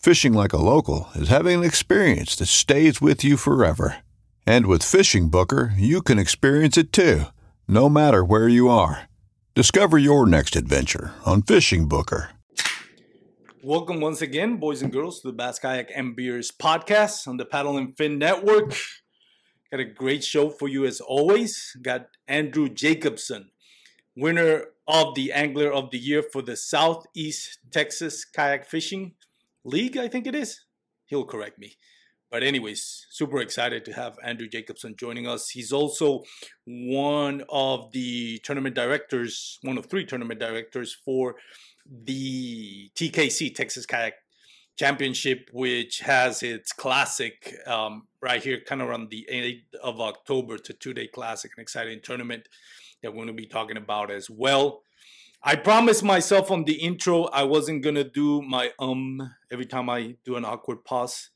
Fishing like a local is having an experience that stays with you forever. And with FishingBooker, you can experience it too, no matter where you are. Discover your next adventure on FishingBooker. Welcome once again, boys and girls, to the Bass Kayak and Beers podcast on the Paddle and Fin Network. Got a great show for you as always. Got Andrew Jacobson, winner of the Angler of the Year for the Southeast Texas Kayak Fishing League, I think it is. He'll correct me. But, anyways, super excited to have Andrew Jacobson joining us. He's also one of the tournament directors, one of three tournament directors for the TKC Texas Kayak Championship, which has its classic um, right here, kind of around the 8th of October. It's a two day classic, an exciting tournament that we're going to be talking about as well. I promised myself on the intro I wasn't to do my um every time I do an awkward pause.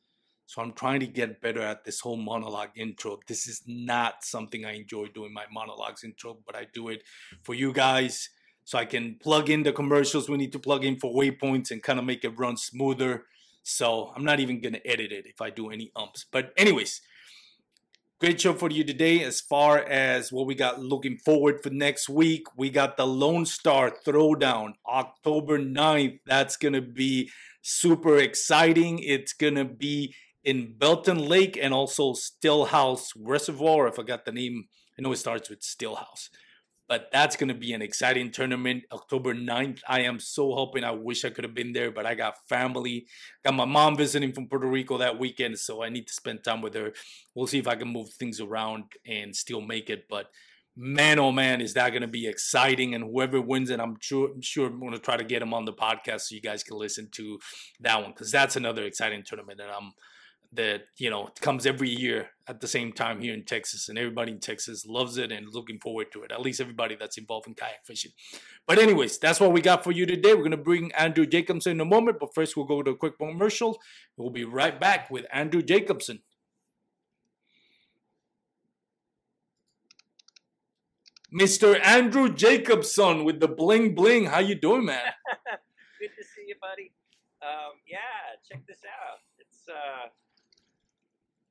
So I'm trying to get better at this whole monologue intro. This is not something I enjoy doing my monologues intro, but I do it for you guys so I can plug in the commercials we need to plug in for waypoints and kind of make it run smoother. So I'm not even gonna edit it if I do any umps. But anyways, great show for you today. As far as what we got looking forward for next week, we got the Lone Star Throwdown October 9th. That's gonna be super exciting. It's gonna be in Belton Lake and also Stillhouse Reservoir. I forgot the name. I know it starts with Stillhouse but that's going to be an exciting tournament. October 9th i am so hoping i wish i could have been there but i got family. Got my mom visiting from puerto rico that weekend so i need to spend time with her. We'll see if i can move things around and still make it but man oh man is that going to be exciting and whoever wins it i'm sure i'm sure i'm going to try to get him on the podcast so you guys can listen to that one because that's another exciting tournament and i'm that you know comes every year at the same time here in Texas, and everybody in Texas loves it and looking forward to it. At least everybody that's involved in kayak fishing. But anyways, that's what we got for you today. We're gonna bring Andrew Jacobson in a moment, but first we'll go to a quick commercial. We'll be right back with Andrew Jacobson. Mr. Andrew Jacobson with the bling bling. How you doing, man? Good to see you, buddy. Um, yeah, check this out. It's uh,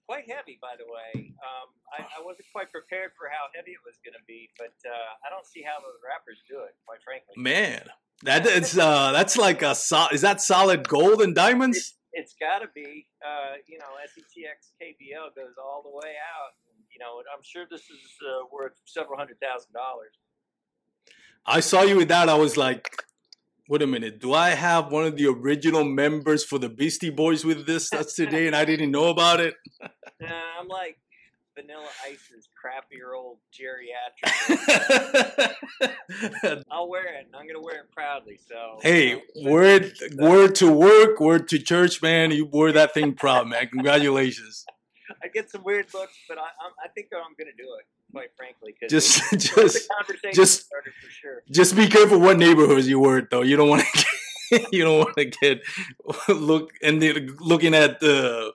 quite heavy, by the way. Um, I, I, wasn't quite prepared for how heavy it was going to be, but uh, I don't see how those rappers do it. Quite frankly, man, that is uh, that's like a sol- is that solid gold and diamonds? it's, it's got to be. Uh, you know, SETX KBL goes all the way out. You know, I'm sure this is uh, worth several hundred thousand dollars. I saw you with that. I was like, wait a minute, do I have one of the original members for the Beastie Boys with this that's today and I didn't know about it? nah, I'm like Vanilla Ice's crappier old geriatric. I'll wear it. I'm gonna wear it proudly. So hey, word word to work, word to church, man. You wore that thing proud, man. Congratulations. I get some weird looks, but I, I'm, I think I'm gonna do it quite frankly. Just, just, just, sure. just be careful what neighborhoods you were though. You don't want to, you don't want to get look and looking at the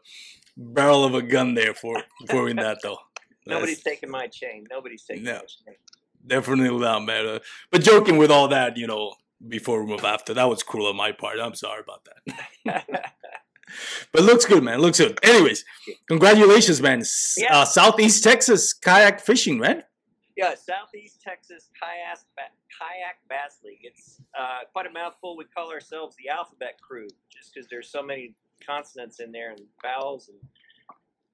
barrel of a gun there for for that though. Nobody's taking my chain. Nobody's taking No. chain. Definitely not, man. Uh, But joking with all that, you know, before we move after, that was cruel on my part. I'm sorry about that. But looks good, man. Looks good. Anyways, congratulations, man. Yeah. Uh, Southeast Texas kayak fishing, right? Yeah, Southeast Texas Kayak Kayak Bass League. It's uh, quite a mouthful. We call ourselves the Alphabet Crew, just because there's so many consonants in there and vowels. And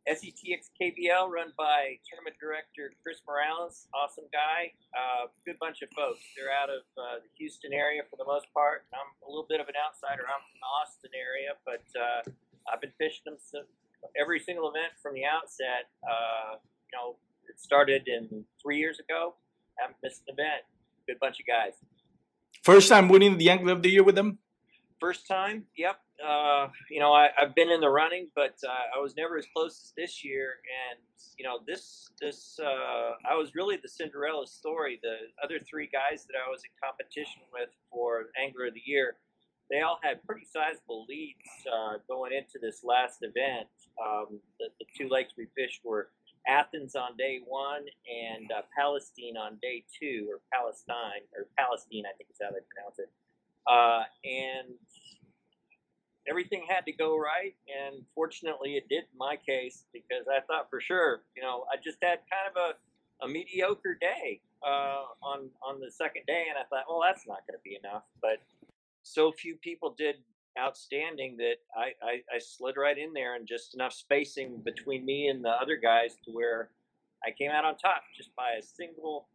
E SETX KBL, run by tournament director Chris Morales, awesome guy. Uh, good bunch of folks. They're out of uh, the Houston area for the most part. I'm a little bit of an outsider. I'm from the Austin area, but uh, I've been fishing them so, every single event from the outset. Uh, you know, it started in three years ago. Haven't missed an event. Good bunch of guys. First time winning the Angler of the Year with them? First time, yep. Uh, you know, I, I've been in the running, but uh, I was never as close as this year. And you know, this this uh, I was really the Cinderella story. The other three guys that I was in competition with for Angler of the Year, they all had pretty sizable leads uh, going into this last event. Um, the, the two lakes we fished were Athens on day one and uh, Palestine on day two, or Palestine, or Palestine, I think is how they pronounce it. Uh, and everything had to go right, and fortunately, it did in my case because I thought for sure, you know, I just had kind of a, a mediocre day uh, on on the second day, and I thought, well, that's not going to be enough. But so few people did outstanding that I, I, I slid right in there, and just enough spacing between me and the other guys to where I came out on top just by a single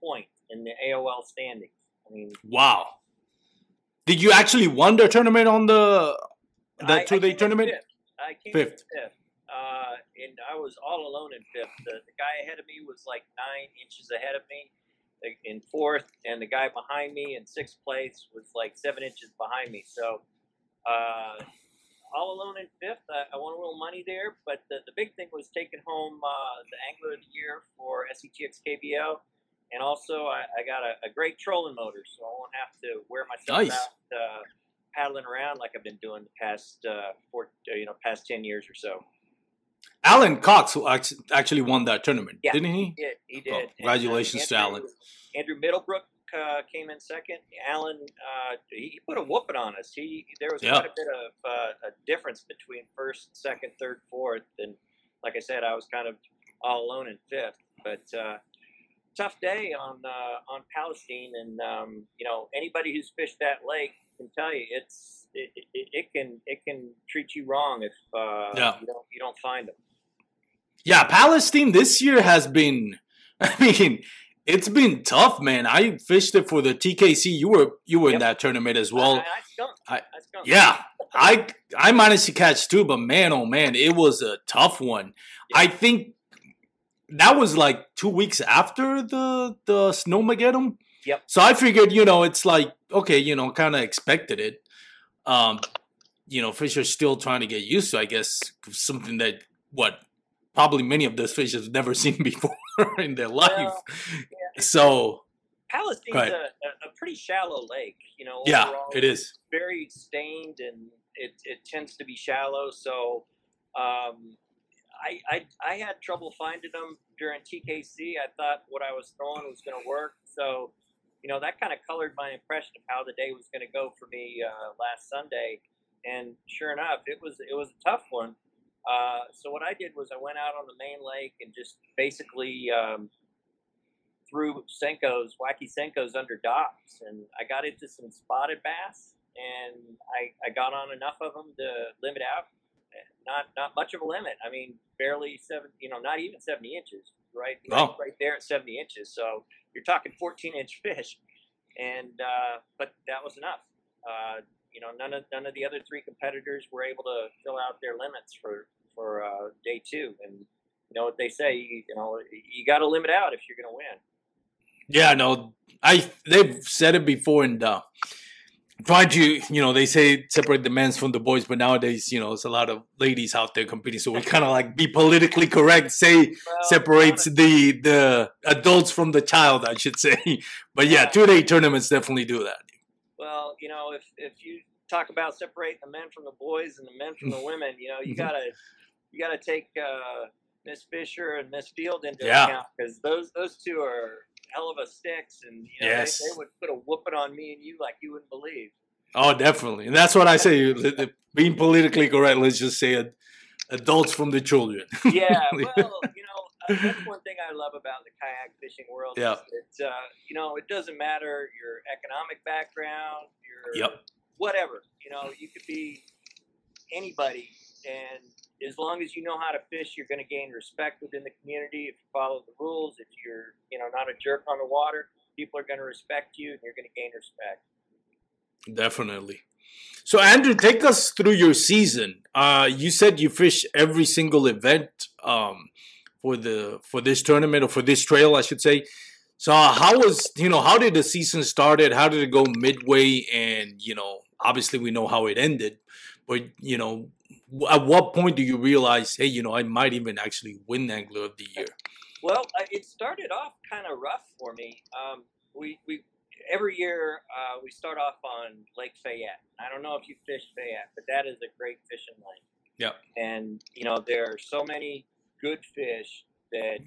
point in the AOY standings. I mean, Wow. Did you actually won the tournament on the the two day tournament? Fifth. I came Fifth. in fifth. Uh, and I was all alone in fifth. The, the guy ahead of me was like nine inches ahead of me in fourth, and the guy behind me in sixth place was like seven inches behind me. So, uh, all alone in fifth. I, I won a little money there, but the, the big thing was taking home uh, the Angler of the Year for SETX KBL. And also, I, I got a, a great trolling motor, so I won't have to wear myself Nice. out uh, paddling around like I've been doing the past uh, four, uh, you know, past ten years or so. Alan Cox who actually won that tournament, Yeah. didn't he? He did. He did. Oh, And, uh, congratulations to Alan. Andrew Middlebrook uh, came in second. Alan, uh, he put a whooping on us. He there was Yeah. quite a bit of uh, a difference between first, second, third, fourth, and like I said, I was kind of all alone in fifth. But uh, tough day on uh, on Palestine, and um, you know anybody who's fished that lake can tell you it's it, it, it can it can treat you wrong if uh, Yeah. you don't you don't find them. Yeah, Palestine this year has been. I mean, it's been tough, man. I fished it for the TKC. You were you were in that tournament as well. I, I. I- I. Yeah, I I managed to catch two, but man, oh man, it was a tough one. I think that was like two weeks after the the snowmageddon. Yep. So I figured, you know, it's like okay, you know, kind of expected it. Um, you know, fish are still trying to get used to. I guess something that what probably many of those fish have never seen before in their life. Well, So Palestine's a, a, a pretty shallow lake, you know. yeah, overall. it is. very stained and it, it tends to be shallow. So um, I, I I had trouble finding them during TKC. I thought what I was throwing was going to work. So you know that kind of colored my impression of how the day was going to go for me uh, last Sunday. And sure enough, it was it was a tough one. Uh, so what I did was I went out on the main lake and just basically um, threw senkos, wacky senkos under docks, and I got into some spotted bass, and I, I got on enough of them to limit out. Not not much of a limit. I mean, barely seven. You know, not even seventy inches. Right, right, right there at seventy inches. So you're talking fourteen inch fish, and uh, but that was enough. Uh, you know, none of none of the other three competitors were able to fill out their limits for for uh, day two, and you know what they say. You, you know, you got to limit out if you're going to win. Yeah, no, I they've said it before and uh, trying to you know they say separate the men's from the boys, but nowadays you know there's a lot of ladies out there competing, so we kind of like be politically correct, say Well, separates the the adults from the child, I should say. But yeah, Yeah. two day tournaments definitely do that. Well, you know, if if you talk about separating the men from the boys and the men from the women, you know, you Mhm. gotta you gotta take uh, Miss Fisher and Miss Field into Yeah. account because those those two are hell of a sticks, and you know Yes. they, they would put a whooping on me and you like you wouldn't believe. Oh, definitely, and that's what I say. Being politically correct, let's just say it, adults from the children. Yeah, well, you know, uh, that's one thing I love about the kayak fishing world. Yeah. It's uh, you know, it doesn't matter your economic background, your Yep. whatever. You know, you could be anybody, and as long as you know how to fish, you're going to gain respect within the community. If you follow the rules, if you're you know not a jerk on the water, people are going to respect you, and you're going to gain respect. Definitely. So, Andrew, take us through your season. Uh, you said you fish every single event um, for the for this tournament or for this trail, I should say. So, how was you know how did the season started? How did it go midway? And you know, obviously, we know how it ended. But you know, at what point do you realize, hey, you know, I might even actually win Angler of the Year? Well, it started off kind of rough for me. Um, we, we every year uh, we start off on Lake Fayette. I don't know if you fish Fayette, but that is a great fishing lake. Yep. And you know there are so many good fish that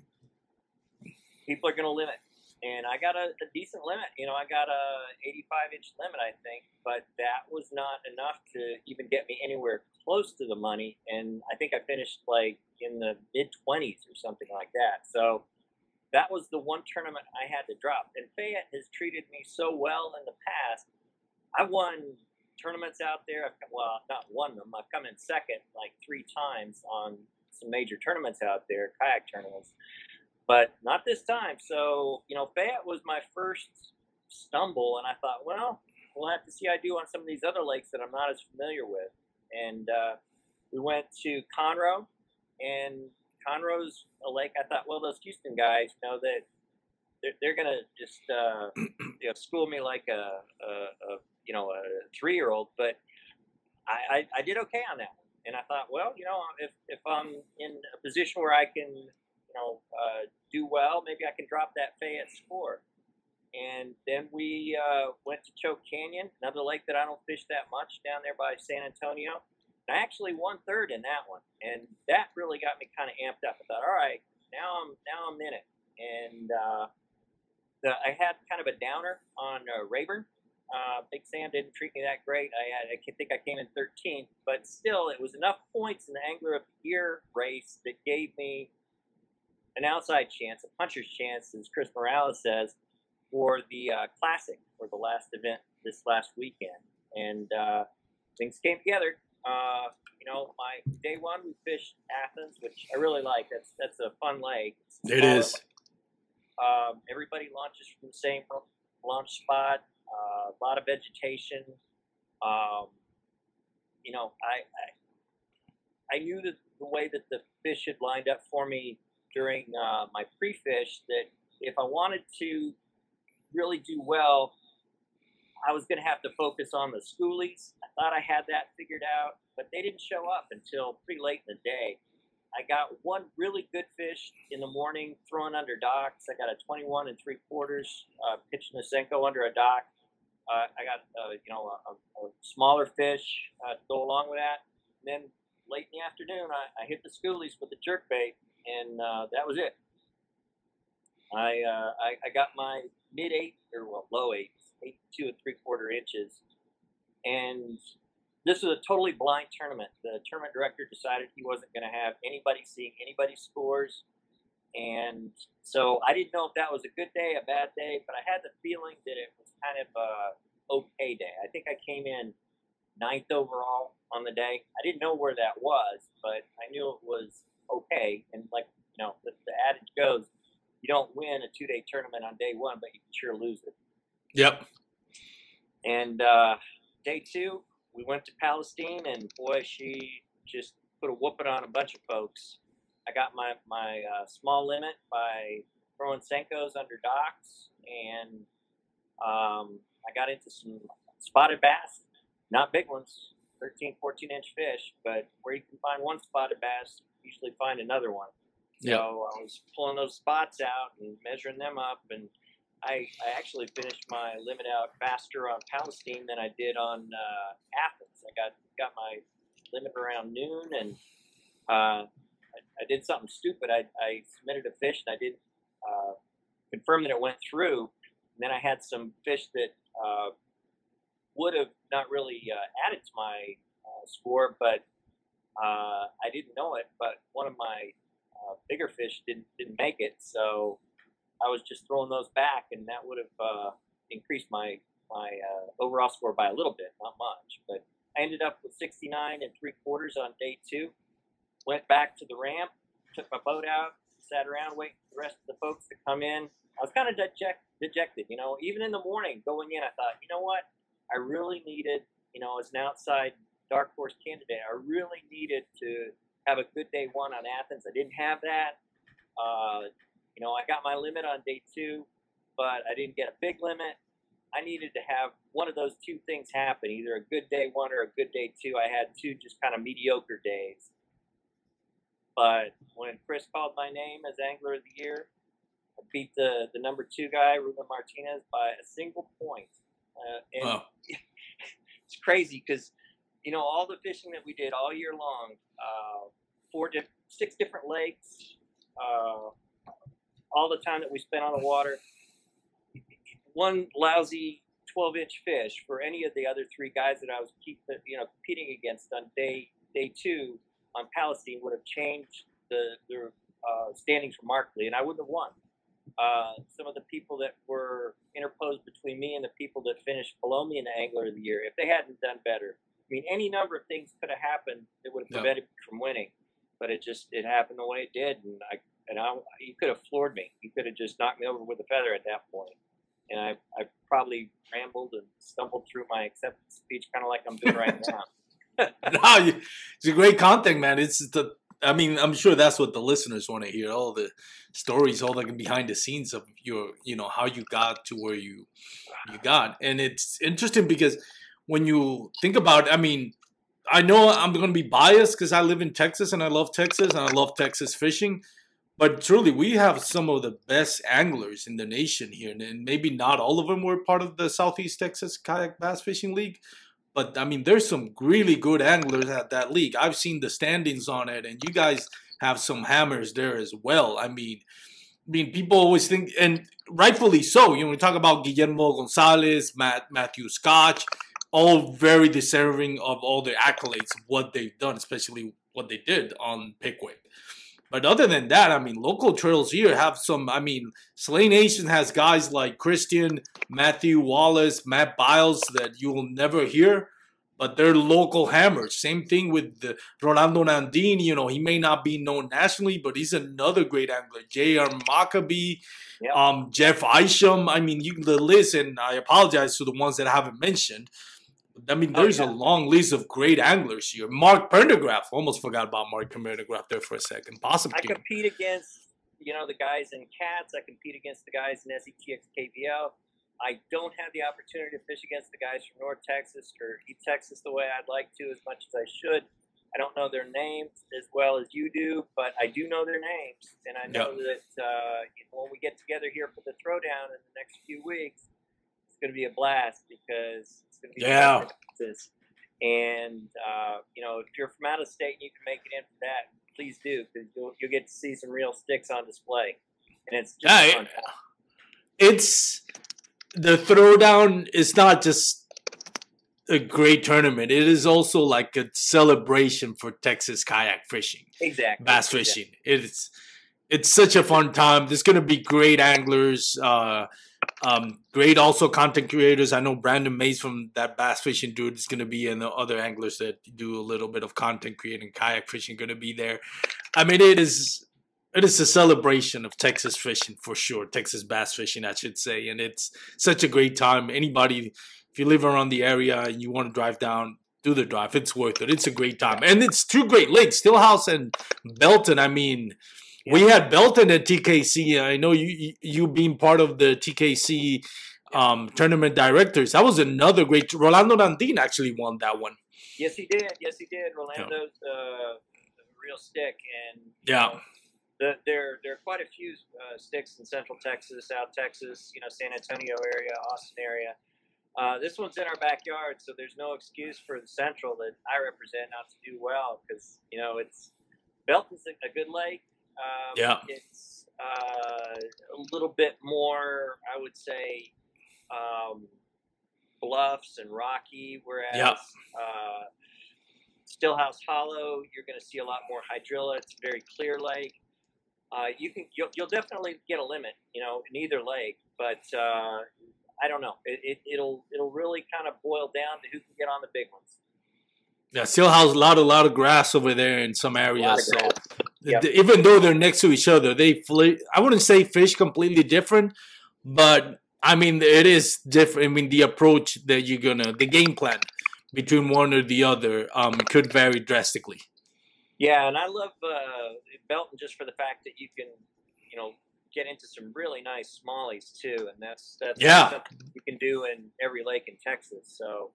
people are going to limit. And I got a, a decent limit. You know, I got a 85 inch limit, I think, but that was not enough to even get me anywhere close to the money. And I think I finished like in the mid 20s or something like that. So that was the one tournament I had to drop. And Fayette has treated me so well in the past. I won tournaments out there. I've, well, not won them. I've come in second like three times on some major tournaments out there, kayak tournaments, but not this time. So, you know, Fayette was my first stumble, and I thought, well, we'll have to see how I do on some of these other lakes that I'm not as familiar with. And uh, we went to Conroe, and Conroe's a lake. I thought, well, those Houston guys know that they're, they're gonna just uh, you know school me like a, a, a you know a three year old, but I, I, I did okay on that. And I thought, well, you know, if, if I'm in a position where I can, know, uh, do well, maybe I can drop that Fayette score. And then we uh, went to Choke Canyon, another lake that I don't fish that much down there by San Antonio. And I actually won third in that one, and that really got me kind of amped up. I thought, all right, now I'm now I'm in it. And uh, the, I had kind of a downer on uh, Rayburn. Uh, Big Sam didn't treat me that great. I, had, I think I came in 13th, but still, it was enough points in the Angler of the Year race that gave me an outside chance, a puncher's chance, as Chris Morales says, for the uh, Classic, for the last event this last weekend. And uh, things came together. Uh, you know, my day one we fished Athens, which I really like. That's that's a fun lake. It is. um, everybody launches from the same launch spot. Uh, a lot of vegetation. Um, you know, I, I I knew that the way that the fish had lined up for me during uh, my pre-fish that if I wanted to really do well, I was going to have to focus on the schoolies. I thought I had that figured out, but they didn't show up until pretty late in the day. I got one really good fish in the morning throwing under docks. I got a 21 and three quarters uh, pitching a Senko under a dock. Uh, I got uh, you know a, a smaller fish uh, to go along with that. And then late in the afternoon, I, I hit the schoolies with the jerk bait, and uh, that was it. I, uh, I I got my mid eight or well low eight, eight two and three quarter inches, and this was a totally blind tournament. The tournament director decided he wasn't going to have anybody seeing anybody's scores. And so I didn't know if that was a good day, a bad day, but I had the feeling that it was kind of a okay day. I think I came in ninth overall on the day. I didn't know where that was, but I knew it was okay. And like, you know, the, the adage goes, you don't win a two day tournament on day one, but you can sure lose it. Yep. And uh, day two, we went to Palestine, and boy, she just put a whooping on a bunch of folks. I got my my uh, small limit by throwing senkos under docks, and um, I got into some spotted bass, not big ones, 13, 14 inch fish, but where you can find one spotted bass, usually find another one. Yep. So I was pulling those spots out and measuring them up, and I, I actually finished my limit out faster on Palestine than I did on uh, Athens. I got got my limit around noon, and uh, I I, did something stupid. I, I submitted a fish and I didn't uh, confirm that it went through. And then I had some fish that uh, would have not really uh, added to my uh, score, but uh, I didn't know it. But one of my uh, bigger fish didn't didn't make it, so I was just throwing those back, and that would have uh, increased my my uh, overall score by a little bit, not much. But I ended up with 69 and three quarters on day two. Went back to the ramp, took my boat out, sat around waiting for the rest of the folks to come in. I was kind of deject, dejected, you know. Even in the morning, going in, I thought, you know what? I really needed, you know, as an outside dark horse candidate, I really needed to have a good day one on Athens. I didn't have that. Uh, you know, I got my limit on day two, but I didn't get a big limit. I needed to have one of those two things happen, either a good day one or a good day two. I had two just kind of mediocre days. But when Chris called my name as Angler of the Year, I beat the, the number two guy, Ruben Martinez, by a single point. Uh, and Wow. it's crazy because, you know, all the fishing that we did all year long, uh, four, diff- six different lakes, uh, all the time that we spent on the water, one lousy 12 inch fish for any of the other three guys that I was keep, you know, competing against on day day two on Palestine would have changed the, the uh, standings remarkably, and I wouldn't have won. Uh, some of the people that were interposed between me and the people that finished below me in the Angler of the Year, if they hadn't done better, I mean, any number of things could have happened that would have Yeah. prevented me from winning. But it just it happened the way it did, and I and I you could have floored me. You could have just knocked me over with a feather at that point. And I I probably rambled and stumbled through my acceptance speech, kind of like I'm doing right now. no, you- it's a great content, man. It's the. I mean, I'm sure that's what the listeners want to hear. All the stories, all the behind the scenes of your, you know, how you got to where you you got, and it's interesting because when you think about, I mean, I know I'm going to be biased because I live in Texas and I love Texas and I love Texas fishing. But truly, we have some of the best anglers in the nation here, and maybe not all of them were part of the Southeast Texas Kayak Bass Fishing League. But I mean, there's some really good anglers at that league. I've seen the standings on it, and you guys have some hammers there as well. I mean, I mean, people always think, and rightfully so. You know, we talk about Guillermo Gonzalez, Matt, Matthew Scotch, all very deserving of all the accolades what they've done, especially what they did on Pickwick. But other than that, I mean, local trails here have some. I mean, Slay Nation has guys like Christian, Matthew Wallace, Matt Biles that you will never hear, but they're local hammers. Same thing with the Rolando Nandin. You know, he may not be known nationally, but he's another great angler. J.R. Maccabee, Yep. um, Jeff Isham. I mean, you the list, and I apologize to the ones that I haven't mentioned. I mean, Oh, there's yeah. a long list of great anglers here. Mark Pendergraph, almost forgot about Mark Pendergraph there for a second. Possum I compete against, you know, the guys in cats. I compete against the guys in E SETX KBL. I don't have the opportunity to fish against the guys from North Texas or East Texas the way I'd like to, as much as I should. I don't know their names as well as you do, but I do know their names, and I know that uh, you know, when we get together here for the throwdown in the next few weeks, it's going to be a blast because it's going to be Yeah. And uh, you know, if you're from out of state and you can make it in for that, please do because you'll, you'll get to see some real sticks on display, and it's just Yeah, fun. it's the throwdown is not just a great tournament. It is also like a celebration for Texas kayak fishing, exactly bass exactly. fishing. It's it's such a fun time. There's gonna be great anglers, uh, um, great also content creators. I know Brandon Mays from that bass fishing dude is gonna be, and the other anglers that do a little bit of content creating kayak fishing gonna be there. I mean, it is it is a celebration of Texas fishing for sure. Texas bass fishing, I should say, and it's such a great time. Anybody, if you live around the area and you want to drive down, do the drive. It's worth it. It's a great time, and it's two great lakes, Stillhouse and Belton. I mean, we had Belton at TKC. I know you you, being part of the TKC um, tournament directors. That was another great. Rolando Nandin actually won that one. Yes, he did. Yes, he did. Rolando's uh, real stick, and Yeah. the, there there are quite a few uh, sticks in Central Texas, South Texas, you know, San Antonio area, Austin area. Uh, this one's in our backyard, so there's no excuse for the Central that I represent not to do well because you know it's Belton's a, a good lake. Um, Yeah. It's uh, a little bit more, I would say, um, bluffs and rocky, whereas Yeah. uh, Stillhouse Hollow, you're going to see a lot more hydrilla. It's a very clear lake. Uh, you can you'll, you'll definitely get a limit, you know, in either lake, but uh, I don't know. It, it, it'll it'll really kind of boil down to who can get on the big ones. Yeah, still has a lot, a lot of grass over there in some A lot of areas. So. Yep. even though they're next to each other, they fl- I wouldn't say fish completely different, but I mean it is different. I mean the approach that you're gonna, the game plan between one or the other, um, could vary drastically. Yeah, and I love uh, Belton just for the fact that you can, you know, get into some really nice smallies too, and that's that's Yeah. something you can do in every lake in Texas. So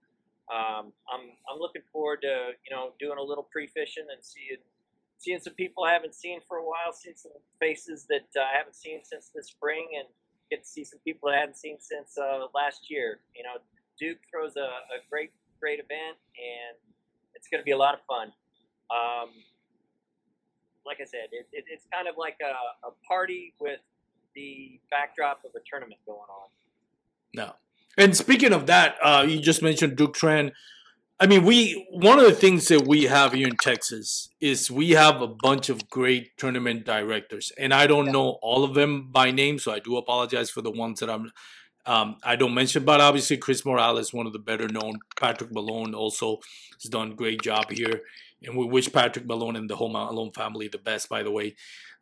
um, I'm I'm looking forward to you know doing a little pre fishing and seeing seeing some people I haven't seen for a while, seeing some faces that uh, I haven't seen since the spring, and get to see some people I haven't seen since uh, last year. You know, Duke throws a, a great great event, and it's going to be a lot of fun. Um, like I said, it, it, it's kind of like a, a party with the backdrop of a tournament going on. No. And speaking of that, uh, you just mentioned Duke Tran. I mean, we one of the things that we have here in Texas is we have a bunch of great tournament directors, and I don't know all of them by name, so I do apologize for the ones that I'm um, I don't mention. But obviously, Chris Morales, one of the better known. Patrick Malone also has done a great job here, and we wish Patrick Malone and the whole Malone family the best. By the way,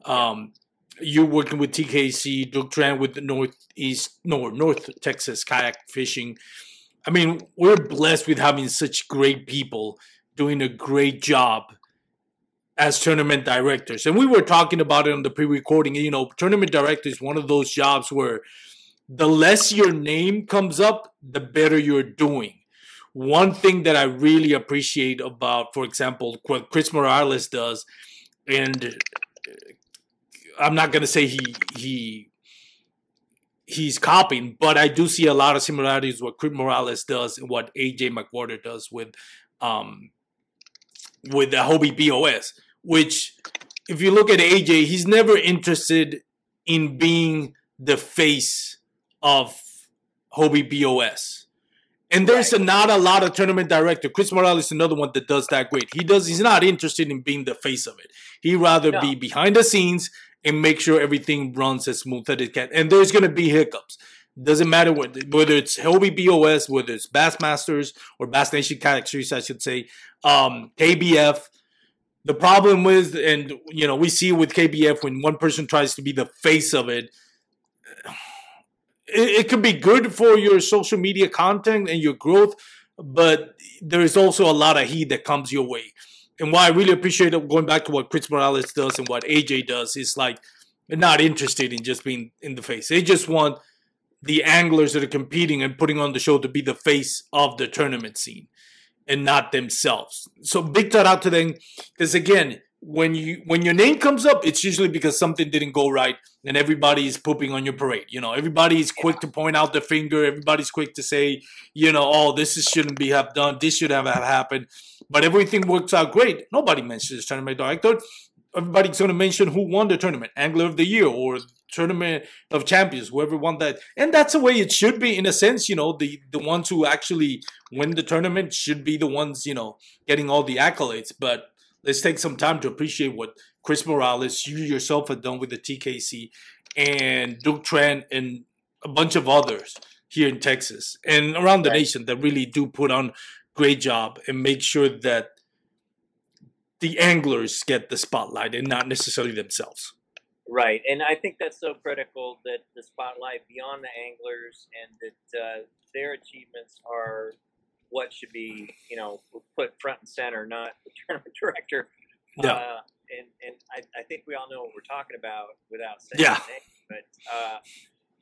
um, you're working with TKC, Duke Tran with the Northeast, no, North Texas kayak fishing. I mean, we're blessed with having such great people doing a great job as tournament directors. And we were talking about it on the pre-recording. You know, tournament director is one of those jobs where the less your name comes up, the better you're doing. One thing that I really appreciate about, for example, what Chris Morales does, and I'm not gonna say he he he's copying, but I do see a lot of similarities what Chris Morales does and what AJ McWhorter does with um with the Hobie BOS. Which, if you look at AJ, he's never interested in being the face of Hobie BOS. And there's a, not a lot of tournament director. Chris Morales is another one that does that great. He does. He's not interested in being the face of it. He rather No. be behind the scenes and make sure everything runs as smooth as it can. And there's going to be hiccups. Doesn't matter what, whether it's Hobie BOS, whether it's Bassmasters or Bass Nation Series, I should say, um, KBF. The problem with, and you know, we see with KBF when one person tries to be the face of it, it, it could be good for your social media content and your growth, but there is also a lot of heat that comes your way. And why I really appreciate it, going back to what Chris Morales does and what AJ does, is like not interested in just being in the face. They just want the anglers that are competing and putting on the show to be the face of the tournament scene and not themselves. So big shout out to them because again, when you when your name comes up, it's usually because something didn't go right and everybody is pooping on your parade. You know, everybody is quick to point out the finger. Everybody's quick to say, you know, oh, this is, shouldn't be have done. This should have happened. But everything works out great. Nobody mentions tournament director. Everybody's going to mention who won the tournament, Angler of the Year or Tournament of Champions, whoever won that. And that's the way it should be in a sense. You know, the the ones who actually win the tournament should be the ones you know getting all the accolades. But let's take some time to appreciate what Chris Morales, you yourself have done with the TKC, and Duke Tran, and a bunch of others here in Texas and around the Right. nation that really do put on great job and make sure that the anglers get the spotlight and not necessarily themselves. Right, and I think that's so critical that the spotlight beyond the anglers and that uh, their achievements are what should be, you know, put front and center, not the tournament director. Yeah. Uh, and and I, I think we all know what we're talking about without saying Yeah. name. But uh,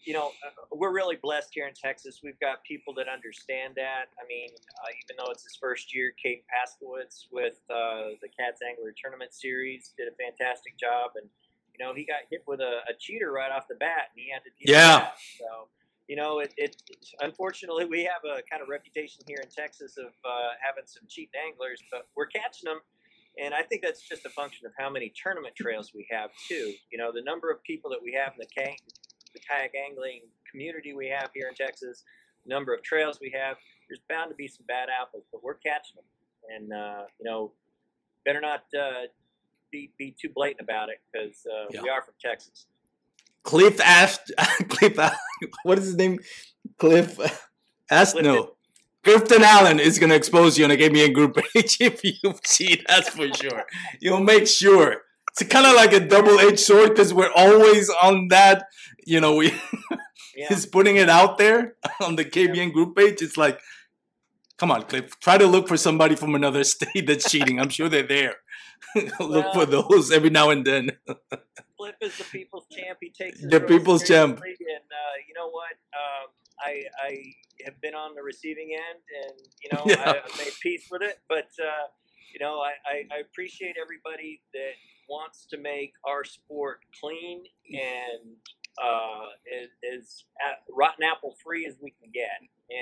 you know, uh, we're really blessed here in Texas. We've got people that understand that. I mean, uh, even though it's his first year, Kate Paskowitz with uh, the Cats Angler Tournament Series did a fantastic job, and you know, he got hit with a, a cheater right off the bat, and he had to deal Yeah. with that. So, you know, it, it unfortunately we have a kind of reputation here in Texas of uh, having some cheap anglers, but we're catching them. and I think that's just a function of how many tournament trails we have too. You know, the number of people that we have in the kayak, the kayak angling community we have here in Texas, number of trails we have. There's bound to be some bad apples, but we're catching them, and uh, you know, better not uh, be be too blatant about it because uh, Yeah. we are from Texas. Cliff asked Cliff. What is his name? Cliff asked Clifton. no. Clifton Allen is gonna expose you on a Game in Group page if you cheat. That's for sure. You'll make sure. It's kind of like a double-edged sword because we're always on that. You know, we Yeah. he's putting it out there on the KBN group page. It's like, come on, Cliff. Try to look for somebody from another state that's cheating. I'm sure they're there. look for those every now and then. Flip is the people's champ. He takes The people's champ. And uh, you know what? Um, I I have been on the receiving end, and you know Yeah. I, I've made peace with it. But uh, you know, I, I, I appreciate everybody that wants to make our sport clean and uh, as, as rotten apple free as we can get.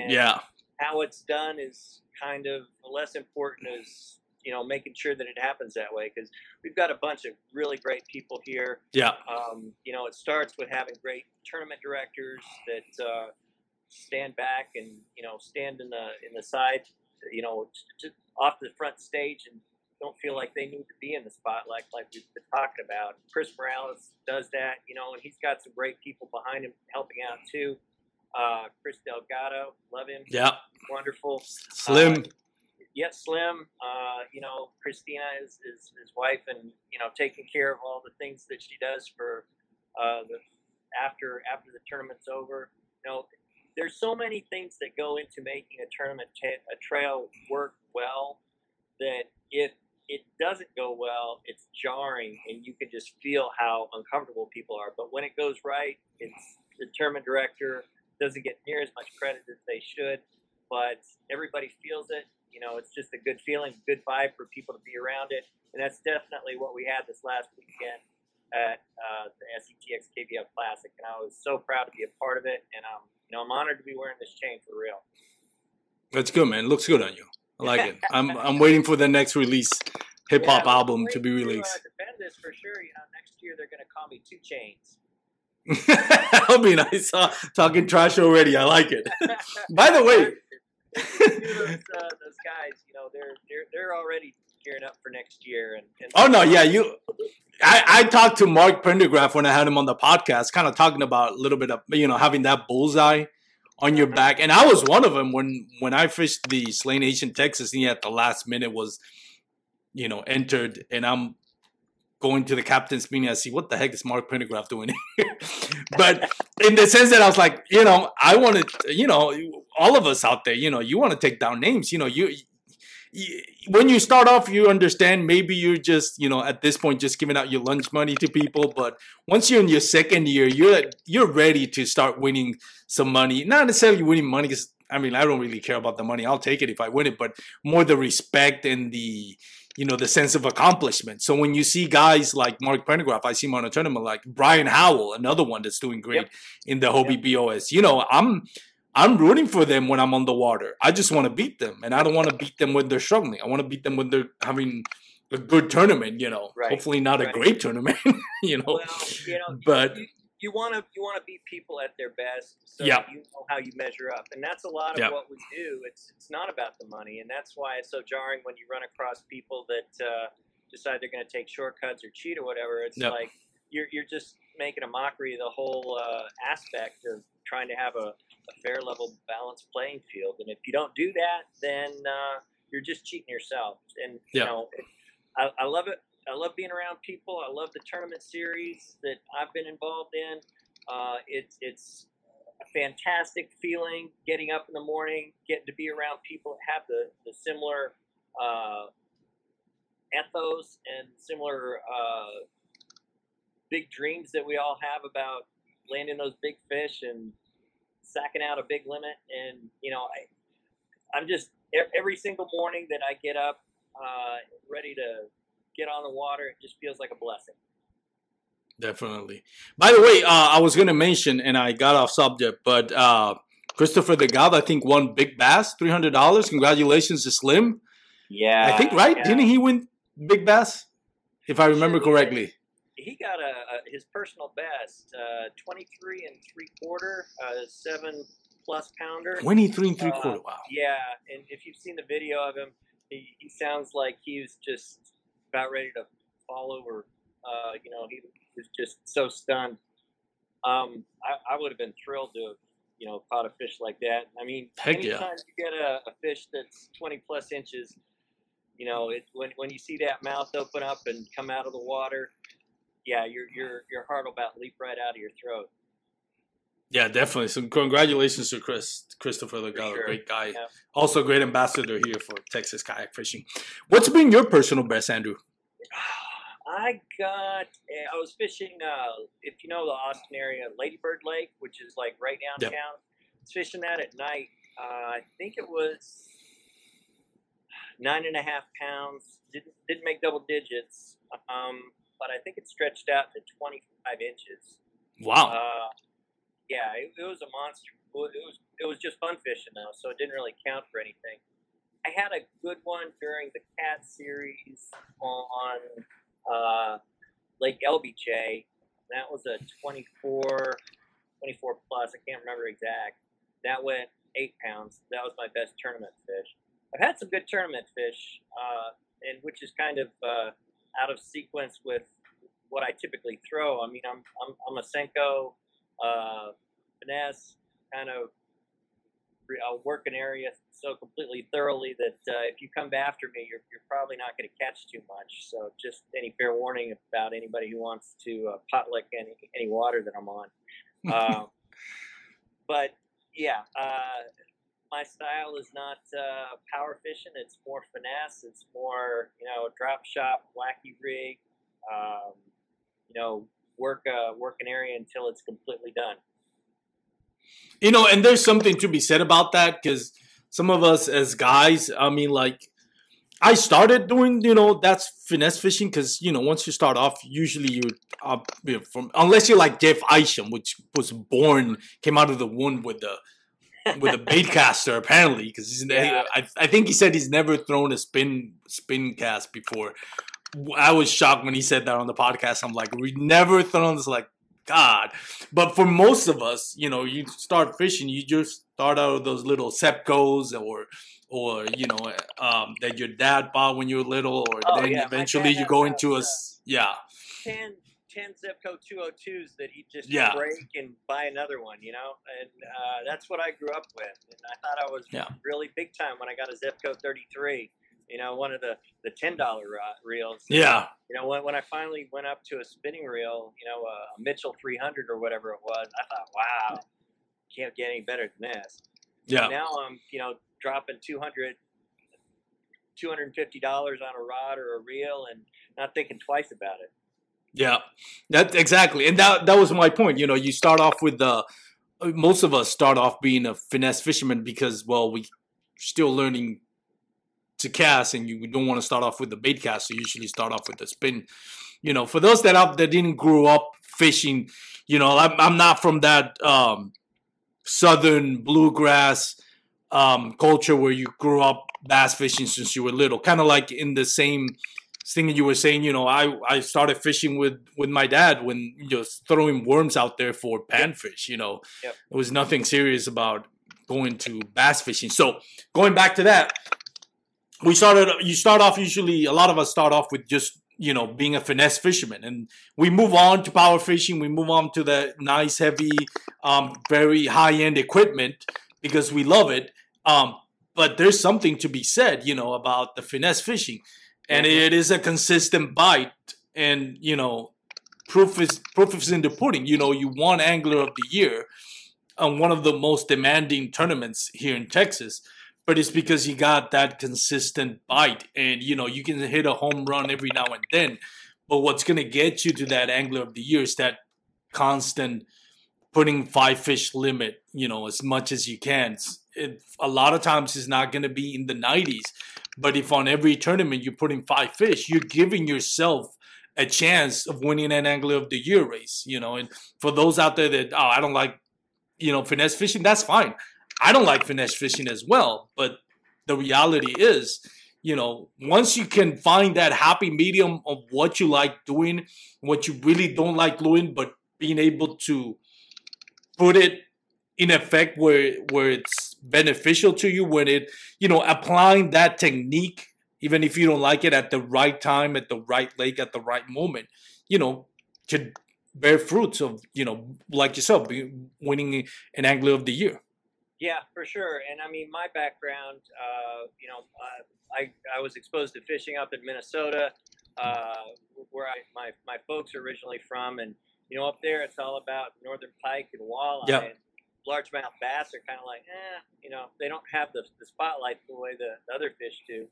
And Yeah. how it's done is kind of less important as you know making sure that it happens that way because we've got a bunch of really great people here Yeah. um, you know, it starts with having great tournament directors that uh, stand back and you know stand in the in the side, you know, off the front stage and don't feel like they need to be in the spotlight like we've been talking about. Chris Morales does that, you know, and he's got some great people behind him helping out too. Uh, Chris Delgado, love him, Yeah. wonderful. Slim. Yet Slim, uh, you know, Christina is, is his wife, and you know, taking care of all the things that she does for uh, the after after the tournament's over. You know, there's so many things that go into making a tournament ta- a trail work well that if it doesn't go well, it's jarring, and you can just feel how uncomfortable people are. But when it goes right, it's the tournament director doesn't get near as much credit as they should, but everybody feels it. You know, it's just a good feeling, good vibe for people to be around it, and that's definitely what we had this last weekend at uh, the SETX KBF Classic, and I was so proud to be a part of it, and I'm you know, I'm honored to be wearing this chain for real. That's good, man. Looks good on you. I like it. I'm I'm waiting for the next release hip hop Yeah, album to be waiting released. uh, defend this for sure. You know, next year they're going to call me Two Chains. That'll be nice. Uh, talking trash already. I like it. By the way, those, uh, those guys, you know, they're they're they're already gearing up for next year. And, and Oh no, yeah, you. I, I talked to Mark Prendergraph when I had him on the podcast, kind of talking about a little bit of you know having that bullseye on your back, and I was one of them when when I fished the Slay Nation Texas, and he at the last minute was, you know, entered, and I'm going to the captain's meeting. I see what the heck is Mark Prendergraph doing here, but in the sense that I was like, you know, I wanted, you know, all of us out there, you know, you want to take down names, you know, you y- when you start off, you understand maybe you're just, you know, at this point just giving out your lunch money to people. But once you're in your second year, you're you're ready to start winning some money. Not necessarily winning money, because I mean, I don't really care about the money. I'll take it if I win it, but more the respect and the you know the sense of accomplishment. So when you see guys like Mark Pendergraph, I see him on a tournament like Brian Howell, another one that's doing great Yep. in the Hobie BOS. You know, I'm I'm rooting for them when I'm on the water. I just want to beat them, and I don't want to beat them when they're struggling. I want to beat them when they're having a good tournament. You know, Right, hopefully not a great tournament. you know, well, you know, but you, you want to you want to beat people at their best, so Yeah. you know how you measure up, and that's a lot of Yeah. what we do. It's it's not about the money, and that's why it's so jarring when you run across people that uh, decide they're going to take shortcuts or cheat or whatever. It's Yep. like you're you're just making a mockery of the whole uh, aspect of trying to have a, a fair level balanced playing field, and if you don't do that, then uh, you're just cheating yourself. And you know, it, I, I love it. I love being around people. I love the tournament series that I've been involved in. Uh, it's it's a fantastic feeling getting up in the morning, getting to be around people that have the, the similar uh, ethos and similar uh, big dreams that we all have about landing those big fish and sacking out a big limit. And you know, I I'm just every single morning that I get up, uh, ready to get on the water, it just feels like a blessing. Definitely. By the way, uh, I was going to mention, and I got off subject, but uh, Christopher Delgado, I think, won Big Bass, three hundred dollars. Congratulations to Slim. Yeah, I think right. yeah. Didn't he win big bass, if I remember correctly. He got a, a his personal best, uh, 23 and three quarter, uh, seven plus pounder. 23 and three Uh, quarter. Wow. Yeah, and if you've seen the video of him, he, he sounds like he was just about ready to fall over. Uh, you know, he was just so stunned. Um, I, I would have been thrilled to have, you know, caught a fish like that. I mean, Heck yeah. anytime you get a, a fish that's 20 plus inches, you know, it, when, when you see that mouth open up and come out of the water, yeah, your your your heart will about leap right out of your throat. Yeah, definitely. So congratulations to Chris Christopher Legalo, sure. great guy. Yeah. Also great ambassador here for Texas kayak fishing. What's been your personal best, Andrew? I got. I was fishing. Uh, if you know the Austin area, Ladybird Lake, which is like right Yep. downtown. I was fishing that at night. Uh, I think it was nine and a half pounds. Didn't didn't make double digits. Um, but I think it stretched out to twenty five inches. Wow. Uh, yeah, it, it was a monster. It was it was just fun fishing though, so it didn't really count for anything. I had a good one during the cat series on uh, Lake LBJ. That was a 24, 24 plus. I can't remember exact. That went eight pounds. That was my best tournament fish. I've had some good tournament fish, uh, and which is kind of uh, out of sequence with what I typically throw. I mean, I'm I'm, I'm a Senko uh, finesse kind of uh, work an area so completely thoroughly that uh, if you come after me, you're, you're probably not going to catch too much. So just any fair warning about anybody who wants to uh, potlick any any water that I'm on. Um, but yeah, uh, my style is not uh, power fishing. It's more finesse. It's more you know drop shot, wacky rig. Um, you know, work uh, work an area until it's completely done. You know, and there's something to be said about that because some of us as guys, I mean, like, I started doing, you know, that's finesse fishing because, you know, once you start off, usually you, uh, you know, from unless you're like Jeff Isham, which was born, came out of the womb with the with a bait caster apparently because Yeah. I, I think he said he's never thrown a spin spin cast before. I was shocked when he said that on the podcast. I'm like, we never thrown this like God. But for most of us, you know, you start fishing, you just start out with those little Zebcos or or you know um, that your dad bought when you were little, or Oh, then yeah, eventually you go into a yeah 10, 10 Zebco 202s that he just Yeah. break and buy another one, you know? And uh, that's what I grew up with. And I thought I was Yeah. really big time when I got a Zebco 33, you know, one of the, the $10 reels. yeah You know, when, when I finally went up to a spinning reel, you know, a, Mitchell 300 or whatever it was, I thought, wow, can't get any better than this. yeah Now I'm, you know, dropping 200 $250 on a rod or a reel and not thinking twice about it. Yeah, that exactly, and that that was my point. You know, you start off with the most of us start off being a finesse fisherman because well, we still learning to cast, and you don't want to start off with the bait cast. So you usually start off with the spin. You know, for those that up that didn't grow up fishing, you know, I'm I'm not from that um, southern bluegrass um, culture where you grew up bass fishing since you were little. Kind of like in the same thing you were saying, you know, I, I started fishing with, with my dad when just throwing worms out there for panfish, you know. Yep. There was nothing serious about going to bass fishing. So going back to that, we started you start off usually a lot of us start off with just you know being a finesse fisherman. And we move on to power fishing. We move on to the nice heavy um, very high end equipment because we love it. Um, but there's something to be said you know about the finesse fishing. And it is a consistent bite. And you know proof is proof is in the pudding. You know you won angler of the year on one of the most demanding tournaments here in texas but it's because you got that consistent bite. And you know you can hit a home run every now and then. But what's going to get you to that angler of the year is that constant putting five fish limit you know as much as you can. It, a lot of times it's not going to be in the 90s but if on every tournament you're putting five fish you're giving yourself a chance of winning an angler of the year race you know? And for those out there that oh i don't like you know finesse fishing that's fine I don't like finesse fishing as well, but the reality is, you know, once you can find that happy medium of what you like doing, what you really don't like doing, but being able to put it in effect where where it's beneficial to you when it you know applying that technique even if you don't like it at the right time at the right lake at the right moment you know could bear fruits of you know like yourself winning an angler of the year yeah for sure and i mean my background uh, you know uh, I, I was exposed to fishing up in minnesota uh, where I, my, my folks are originally from and you know up there it's all about northern pike and walleye yeah. and largemouth bass are kind of like, eh, you know, they don't have the, the spotlight the way the, the other fish do.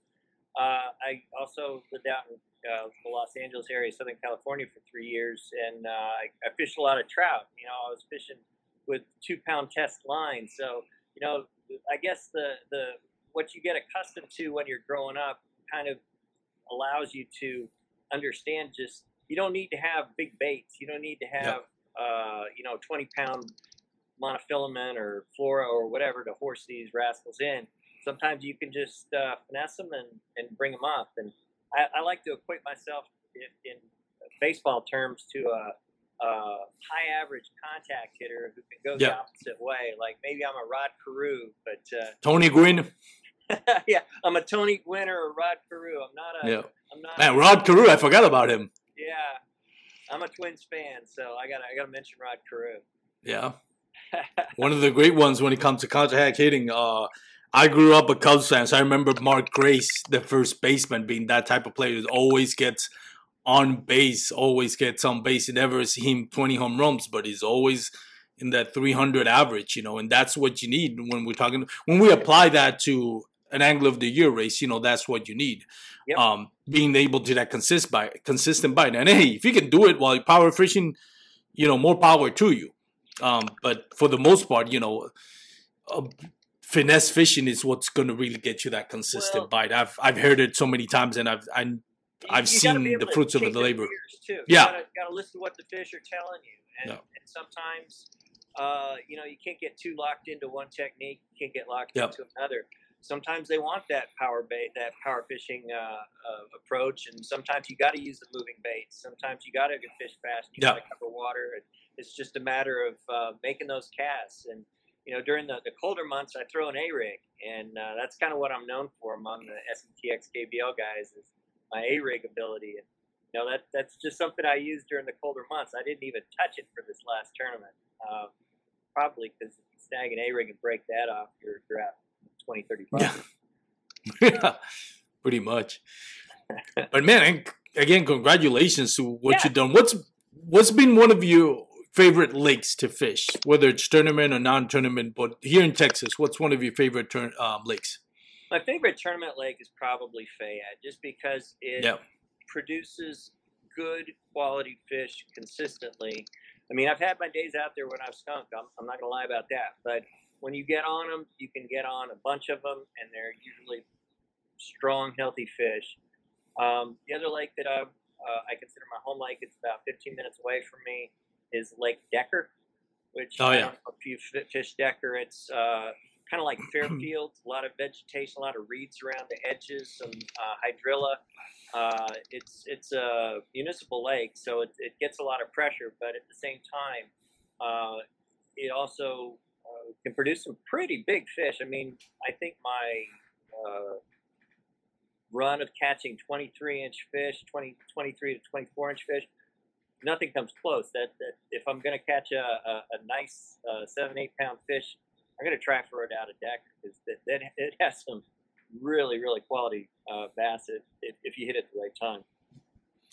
Uh, I also lived out in uh, the Los Angeles area, Southern California, for three years, and uh, I, I fished a lot of trout. You know, I was fishing with two pound test lines. So, you know, I guess the the what you get accustomed to when you're growing up kind of allows you to understand just you don't need to have big baits. You don't need to have uh, you know 20 pound monofilament or fluoro or whatever to horse these rascals in. Sometimes you can just uh, finesse them and, and bring them up. And I, I like to equate myself in, in baseball terms to a, a, high average contact hitter who can go yeah. the opposite way. Like maybe I'm a Rod Carew, but uh, Tony Gwynn. yeah, I'm a Tony Gwynn or a Rod Carew. I'm not a. Yeah. I'm not. Man, Rod Carew, I forgot about him. Yeah, I'm a Twins fan, so I got I got to mention Rod Carew. Yeah. One of the great ones when it comes to contact hitting. Uh, I grew up a Cubs fan, so I remember Mark Grace, the first baseman, being that type of player that always gets on base, always gets on base. You never see him 20 home runs, but he's always in that 300 average, you know, and that's what you need when we're talking. When we apply that to an angler of the year race, you know, that's what you need. Yep. Um, being able to that consist by consistent bite. And hey, if you can do it while you're power fishing, you know, more power to you. Um, but for the most part, you know, uh, finesse fishing is what's going to really get you that consistent Well- bite. I've I've heard it so many times, and I've I, I've you seen the fruits of the labor. Too. Yeah. you gotta, gotta listen to what the fish are telling you, and, Yeah. and sometimes, uh, you know, you can't get too locked into one technique. You can't get locked Yep. into another. Sometimes they want that power bait, that power fishing uh, uh, approach, and sometimes you got to use the moving baits. Sometimes you got to fish fast. You Yeah. got to cover water. And it's just a matter of uh, making those casts. And you know, during the, the colder months, I throw an A rig, and uh, that's kind of what I'm known for among the SETX KBL guys is my A rig ability. And you know, that that's just something I use during the colder months. I didn't even touch it for this last tournament, um, probably because if you snag an A rig and break that off, you're, you're out 20, 30. Yeah. yeah, pretty much. But man, again, congratulations to what Yeah. you've done. What's what's been one of your favorite lakes to fish, whether it's tournament or non-tournament? But here in Texas, what's one of your favorite turn, um, lakes? My favorite tournament lake is probably Fayette, just because it Yeah. produces good quality fish consistently. I mean, I've had my days out there when I've skunked. I'm, I'm not gonna lie about that. But when you get on them, you can get on a bunch of them, and they're usually strong, healthy fish. Um, the other lake that I uh, I consider my home lake, it's about 15 minutes away from me, is Lake Decker, which Oh, yeah. if you fish Decker. It's uh, kind of like Fairfield, a lot of vegetation, a lot of reeds around the edges, some uh, hydrilla. Uh, it's it's a municipal lake, so it, it gets a lot of pressure, but at the same time, uh, it also uh, can produce some pretty big fish. I mean, I think my uh, run of catching 23 inch fish, 20, 23 to 24 inch fish, nothing comes close. That, that if I'm going to catch a, a, a nice uh, seven, eight pound fish, I'm going to try for it out of deck because that, that it has some really, really quality uh, bass if, if, you hit it the right time.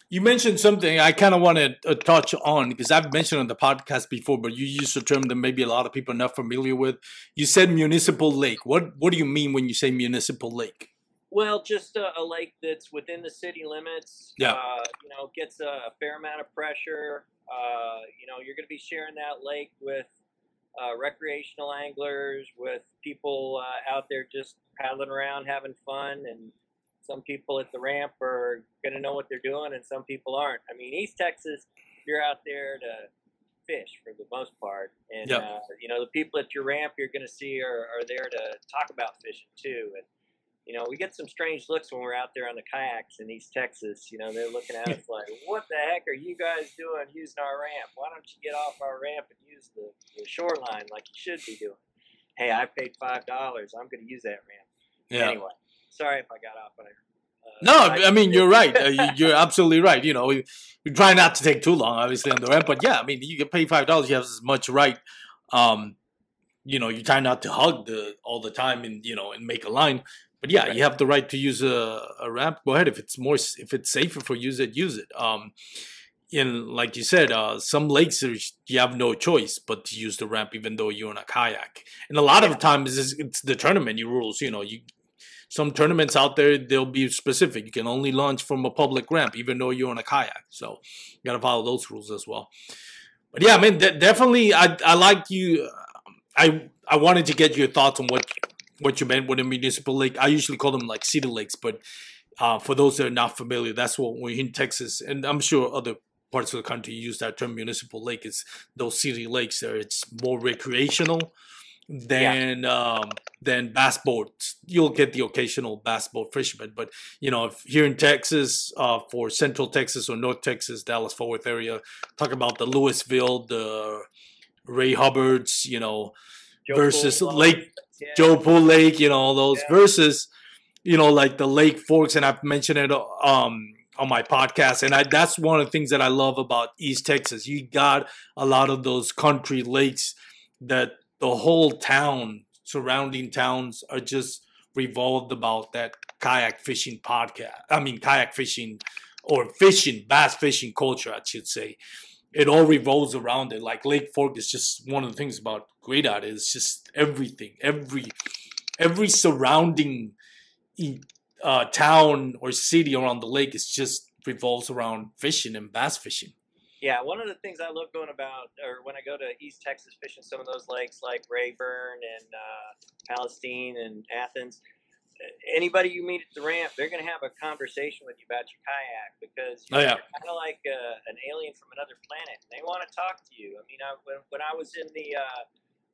You mentioned something I kind of want to touch on because I've mentioned on the podcast before, but you used a term that maybe a lot of people are not familiar with. You said municipal lake. What what do you mean when you say municipal lake? Well, just a, a lake that's within the city limits. Yeah. Uh, you know, gets a, a fair amount of pressure. Uh, you know, you're going to be sharing that lake with uh, recreational anglers, with people uh, out there just paddling around, having fun, and some people at the ramp are going to know what they're doing, and some people aren't. I mean, East Texas, you're out there to fish for the most part, and Yep. uh, you know the people at your ramp you're going to see are, are there to talk about fishing too, and you know, we get some strange looks when we're out there on the kayaks in East Texas. You know, they're looking at us like, "What the heck are you guys doing using our ramp? Why don't you get off our ramp and use the, the shoreline like you should be doing?" Hey, I paid five dollars. I'm going to use that ramp. Yeah. Anyway, sorry if I got off on a. Uh, No, I mean you're right. Uh, you- you're absolutely right. You know, we, we try not to take too long, obviously, on the ramp. But yeah, I mean, you get paid five dollars, you have as much right. Um, you know, you try not to hug the all the time and you know and make a line. But yeah, Right. you have the right to use a, a ramp. Go ahead if it's more if it's safer for you, use it. Use it. Um, and like you said, uh, some lakes there's, you have no choice but to use the ramp, even though you're in a kayak. And a lot of times it's, it's the tournament rules. You know, you some tournaments out there they'll be specific. You can only launch from a public ramp, even though you're in a kayak. So you got to follow those rules as well. But yeah, I mean, de- definitely, I I like you. I I wanted to get your thoughts on what what you meant with a municipal lake. I usually call them like city lakes, but uh, for those that are not familiar, that's what we're in Texas, and I'm sure other parts of the country use that term municipal lake. It's those city lakes there. It's more recreational than um, than bass boats. You'll get the occasional bass boat fisherman, but you know, if here in Texas, uh, for Central Texas or North Texas, Dallas Fort Worth area, talk about the Lewisville, the Ray Hubbards, you know, Joe versus Pool, Lake yeah. Joe Pool Lake, you know, all those Yeah. versus, you know, like the Lake Forks, and I've mentioned it um on my podcast, and I that's one of the things that I love about East Texas. You got a lot of those country lakes that the whole town, surrounding towns, are just revolved about that kayak fishing podcast. I mean, kayak fishing or fishing, bass fishing culture, I should say. It all revolves around it. Like Lake Fork is just one of the things about great at it. It's just everything, every every surrounding uh, town or city around the lake is just revolves around fishing and bass fishing. Yeah, one of the things I love going about, or when I go to East Texas fishing some of those lakes like Rayburn and uh, Palestine and Athens, anybody you meet at the ramp, they're going to have a conversation with you about your kayak because Oh, yeah. you're kind of like uh, an alien from another planet. They want to talk to you. I mean, I, when, when I was in the uh,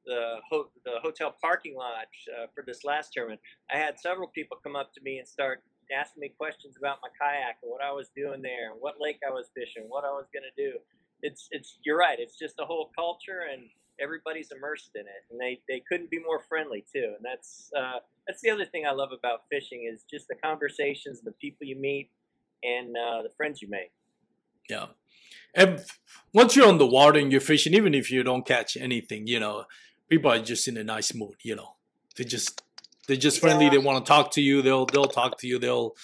the ho- the hotel parking lot uh, for this last tournament, I had several people come up to me and start asking me questions about my kayak and what I was doing there, and what lake I was fishing, what I was going to do. It's it's you're right. It's just a whole culture, and everybody's immersed in it, and they, they couldn't be more friendly too. And that's uh, that's the other thing I love about fishing is just the conversations, the people you meet, and uh, the friends you make. Yeah. And once you're on the water and you're fishing, even if you don't catch anything, you know, people are just in a nice mood, you know. They just they're just friendly. Yeah. They want to talk to you. They'll they'll talk to you. They'll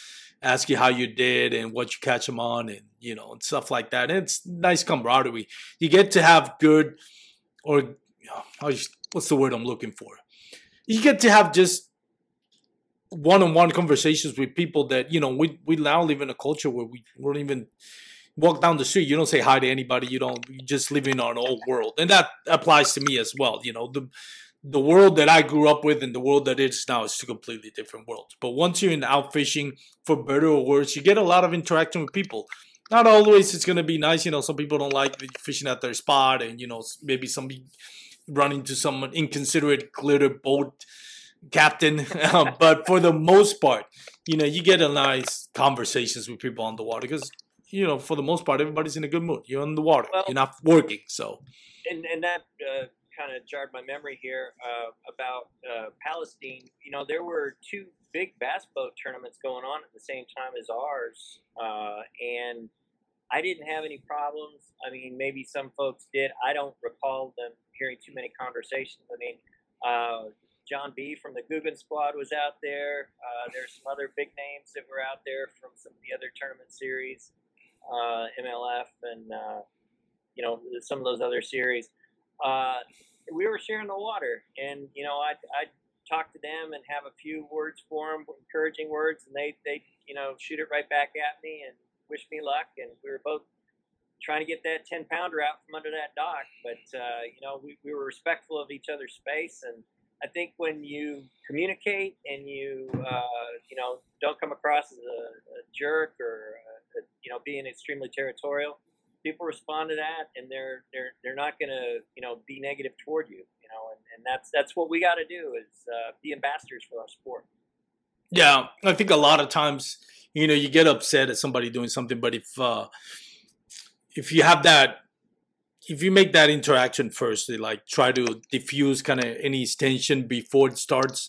ask you how you did and what you catch them on and you know and stuff like that. And it's nice camaraderie. You get to have good or you know, what's the word I'm looking for? You get to have just one-on-one conversations with people that you know we we now live in a culture where we we don't even walk down the street you don't say hi to anybody you don't you just live in our old world and that applies to me as well you know the the world that I grew up with and the world that is now is two completely different worlds. But once you're in out fishing, for better or worse, you get a lot of interaction with people. Not always it's gonna be nice, you know. Some people don't like fishing at their spot, and you know maybe somebody run into some inconsiderate glitter boat captain. but for the most part, you know, you get a nice conversations with people on the water because you know for the most part everybody's in a good mood. You're on the water. Well- You're not working, so and and that uh, kind of jarred my memory here uh, about uh, Palestine. You know, there were two big bass boat tournaments going on at the same time as ours, uh, and I didn't have any problems. I mean, maybe some folks did. I don't recall them hearing too many conversations. I mean. Uh, John B from the Guggen squad was out there. Uh, there's some other big names that were out there from some of the other tournament series, uh, MLF, and uh, you know some of those other series. Uh, we were sharing the water, and you know I I talk to them and have a few words for them, encouraging words, and they they you know shoot it right back at me and wish me luck. And we were both trying to get that 10 pounder out from under that dock, but uh, you know we, we were respectful of each other's space and. I think when you communicate and you, uh, you know, don't come across as a, a jerk or, uh, you know, being extremely territorial, people respond to that, and they're they're they're not going to, you know, be negative toward you, you know, and, and that's that's what we got to do is uh, be ambassadors for our sport. Yeah, I think a lot of times, you know, you get upset at somebody doing something, but if uh if you have that if you make that interaction first, like try to diffuse kind of any tension before it starts.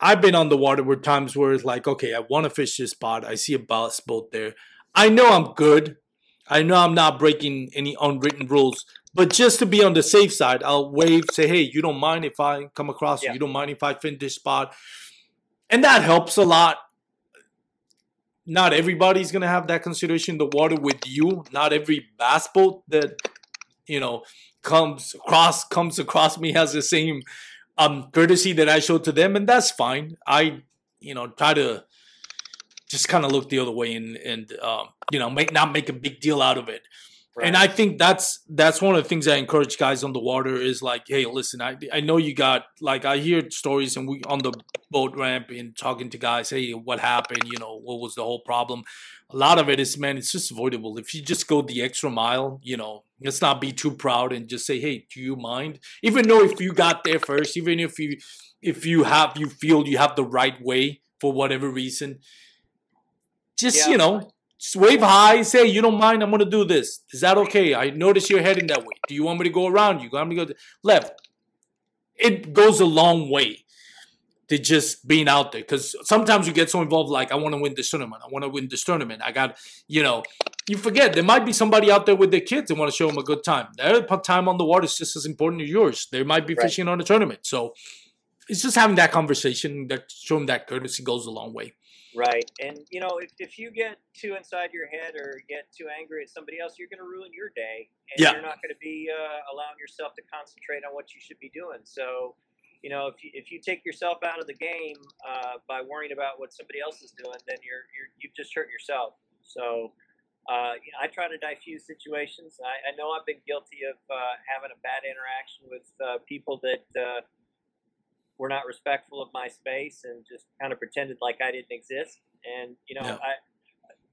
I've been on the water where times where it's like, okay, I want to fish this spot. I see a bass boat there. I know I'm good. I know I'm not breaking any unwritten rules, but just to be on the safe side, I'll wave, say, hey, you don't mind if I come across Yeah. you? don't mind if I fin this spot? And that helps a lot. Not everybody's gonna have that consideration in the water with you. Not every bass boat that you know comes across comes across me has the same um courtesy that I show to them, and that's fine. I you know try to just kind of look the other way and and um, you know make not make a big deal out of it. And I think that's that's one of the things I encourage guys on the water is like, hey, listen, I I know you got like I hear stories and we on the boat ramp and talking to guys, hey, what happened? You know, what was the whole problem? A lot of it is, man, it's just avoidable. If you just go the extra mile, you know, let's not be too proud and just say, hey, do you mind? Even though if you got there first, even if you if you have you feel you have the right way for whatever reason, just Yeah. you know, wave high, say you don't mind. I'm gonna do this. Is that okay? I notice you're heading that way. Do you want me to go around you? Want me to go left? It goes a long way to just being out there because sometimes you get so involved. Like I want to win this tournament. I want to win this tournament. I got you know. You forget there might be somebody out there with their kids and want to show them a good time. Their time on the water is just as important as yours. They might be Right. fishing on a tournament, so it's just having that conversation that show them that courtesy goes a long way. Right. And, you know, if, if you get too inside your head or get too angry at somebody else, you're going to ruin your day. And Yeah. you're not going to be uh, allowing yourself to concentrate on what you should be doing. So, you know, if you, if you take yourself out of the game uh, by worrying about what somebody else is doing, then you're, you're you've just hurt yourself. So, uh, you know, I try to diffuse situations. I, I know I've been guilty of uh, having a bad interaction with uh, people that uh, were not respectful of my space and just kind of pretended like I didn't exist. And you know, Yeah. I,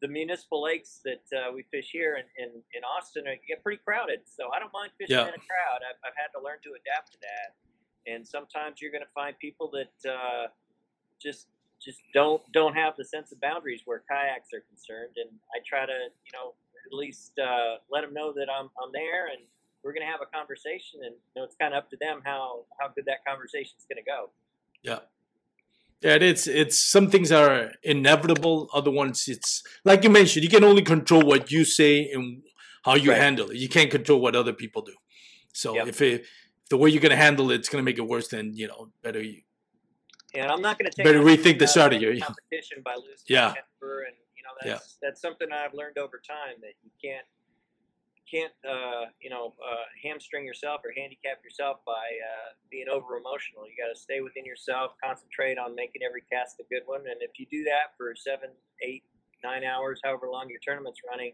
the municipal lakes that uh, we fish here in, in, in Austin are, get pretty crowded. So I don't mind fishing Yeah. in a crowd. I've, I've had to learn to adapt to that. And sometimes you're going to find people that uh, just just don't don't have the sense of boundaries where kayaks are concerned. And I try to you know at least uh, let them know that I'm I'm there and we're going to have a conversation. And you know it's kind of up to them how how good that conversation is going to go. Yeah. Yeah, it's it's some things are inevitable. Other ones, it's like you mentioned, you can only control what you say and how you Right. handle it. You can't control what other people do. So Yep. if it, the way you're gonna handle it, it's gonna make it worse. Then you know, better you. And I'm not going to take Better rethink the out of your competition by losing Yeah. temper, and you know Yeah. that's that's something I've learned over time that you can't can't uh, you know uh, hamstring yourself or handicap yourself by uh, being over emotional. You got to stay within yourself, concentrate on making every cast a good one, and if you do that for seven, eight, nine hours, however long your tournament's running,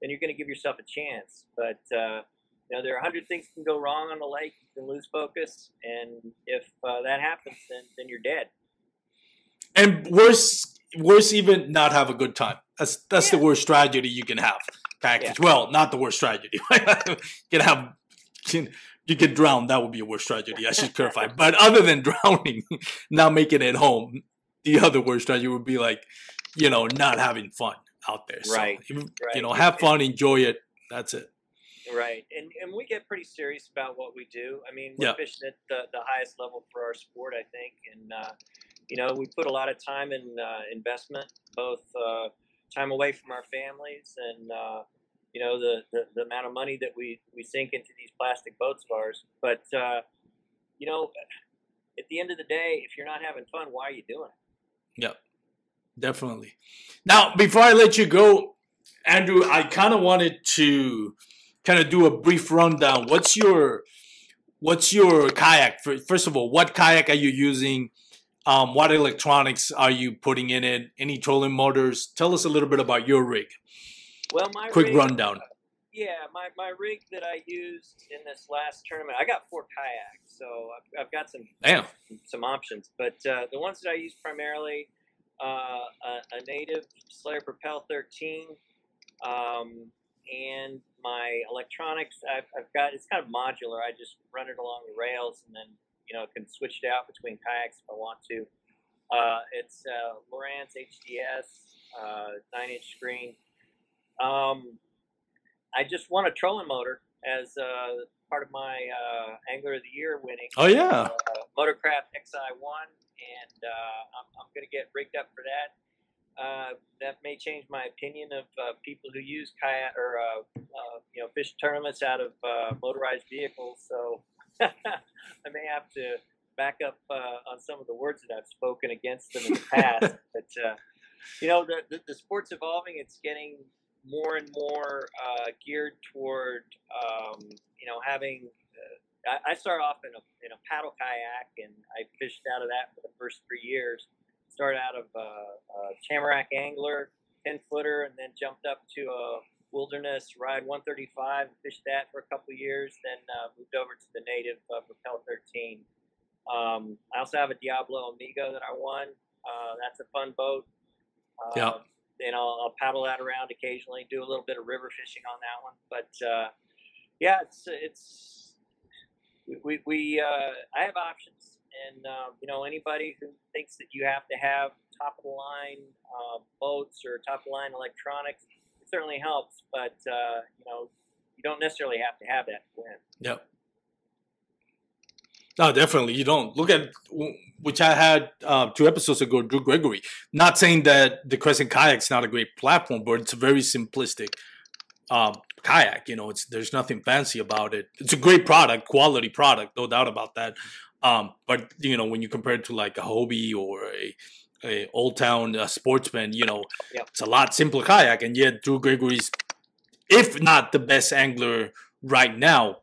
then you're going to give yourself a chance. But uh, you know there are a hundred things can go wrong on the lake. You can lose focus, and if uh, that happens, then then you're dead. And worse, worse even not have a good time. That's that's the worst tragedy you can have. Package. Well, not the worst tragedy. you can have. You get drowned. That would be a worse tragedy. I should clarify. But other than drowning, not making it home, the other worst tragedy would be like, you know, not having fun out there. So, Right, You right. know, have fun, enjoy it. That's it. Right, and and we get pretty serious about what we do. I mean, we're Yeah. fishing at the, the highest level for our sport, I think, and uh, you know, we put a lot of time and uh, investment, both uh, time away from our families and uh, you know the, the the amount of money that we we sink into these plastic boats of ours. But uh, you know, at the end of the day, if you're not having fun, why are you doing it? Yep, definitely. Now, before I let you go, Andrew, I kind of wanted to kind of do a brief rundown. What's your what's your kayak? First of all, what kayak are you using? Um, what electronics are you putting in it? Any trolling motors? Tell us a little bit about your rig. Well, my Quick rig- rundown. Yeah, my, my rig that I used in this last tournament, I got four kayaks, so I've, I've got some Damn. some options. But uh, the ones that I use primarily, uh, a, a native Slayer Propel 13, um, and my electronics. I've, I've got it's kind of modular. I just run it along the rails, and then you know can switch it out between kayaks if I want to. Uh, it's uh, Lowrance HDS uh, nine inch screen. Um, I just won a trolling motor as uh, part of my uh, Angler of the Year winning. Oh yeah. Uh, Motorcraft XI1, and uh, I'm, I'm going to get rigged up for that. Uh, that may change my opinion of uh, people who use kayak or uh, uh, you know fish tournaments out of uh, motorized vehicles. So I may have to back up uh, on some of the words that I've spoken against them in the past. but uh, you know the, the the sport's evolving. It's getting more and more uh, geared toward um, you know having. Uh, I, I started off in a in a paddle kayak, and I fished out of that for the first three years. Started out of uh, a Tamarack angler, ten footer, and then jumped up to a wilderness ride 135 fished that for a couple years. Then uh, moved over to the native uh, Propel 13. Um, I also have a Diablo Amigo that I won. That's a fun boat. Uh, Yeah. And I'll, I'll paddle that around occasionally. Do a little bit of river fishing on that one. But uh, yeah, it's it's we we uh, I have options, and um, you know anybody who thinks that you have to have top of the line uh, boats or top of the line electronics, it certainly helps. But uh, you know you don't necessarily have to have that to win. Yep. No, definitely you don't. Look at which I had uh, two episodes ago, Drew Gregory. Not saying that the Crescent Kayak's not a great platform, but it's a very simplistic um, kayak. You know, it's there's nothing fancy about it. It's a great product, quality product, no doubt about that. Um, but you know, when you compare it to like a Hobie or a a Old Town uh, Sportsman, you know, Yep. it's a lot simpler kayak, and yet Drew Gregory's, if not the best angler right now,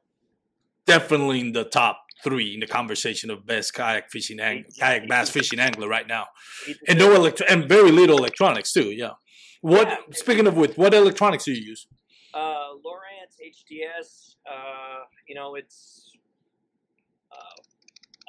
definitely in the top three in the conversation of best kayak fishing ang- kayak bass fishing angler right now, and no electro and very little electronics too. Yeah. What Yeah. speaking of which, what electronics do you use? Uh, Lowrance HDS. Uh, you know, it's. Uh,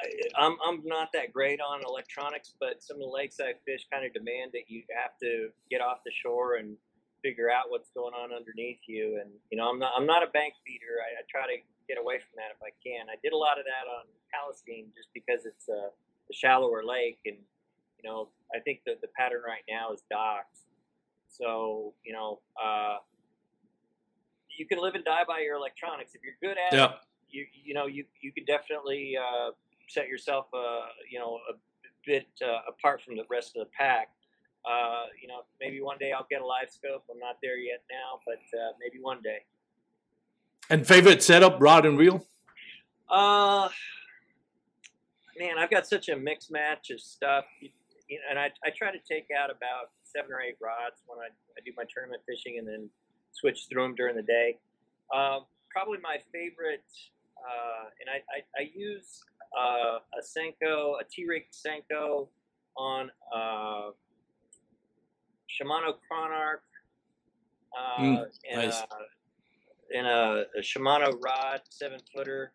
I, I'm I'm not that great on electronics, but some of the lakes I fish kind of demand that you have to get off the shore and figure out what's going on underneath you. And you know, I'm not I'm not a bank feeder. I, I try to get away from that if I can. I did a lot of that on Palestine just because it's a, a shallower lake, and you know, I think that the pattern right now is docks. So you know. Uh, you can live and die by your electronics. If you're good at Yeah. it, you you know you you could definitely uh, set yourself uh, you know a bit uh, apart from the rest of the pack. Uh, you know, maybe one day I'll get a live scope. I'm not there yet now, but uh, maybe one day. And favorite setup, rod and reel? Uh, man, I've got such a mixed match of stuff, you, know, and I, I try to take out about seven or eight rods when I, I do my tournament fishing, and then switch through them during the day. Um, probably my favorite, uh, and I, I, I use uh, a Senko, a T-Rig Senko on uh, Shimano Chronarch, uh, Mm, and, nice. uh, and a, a Shimano rod, seven footer,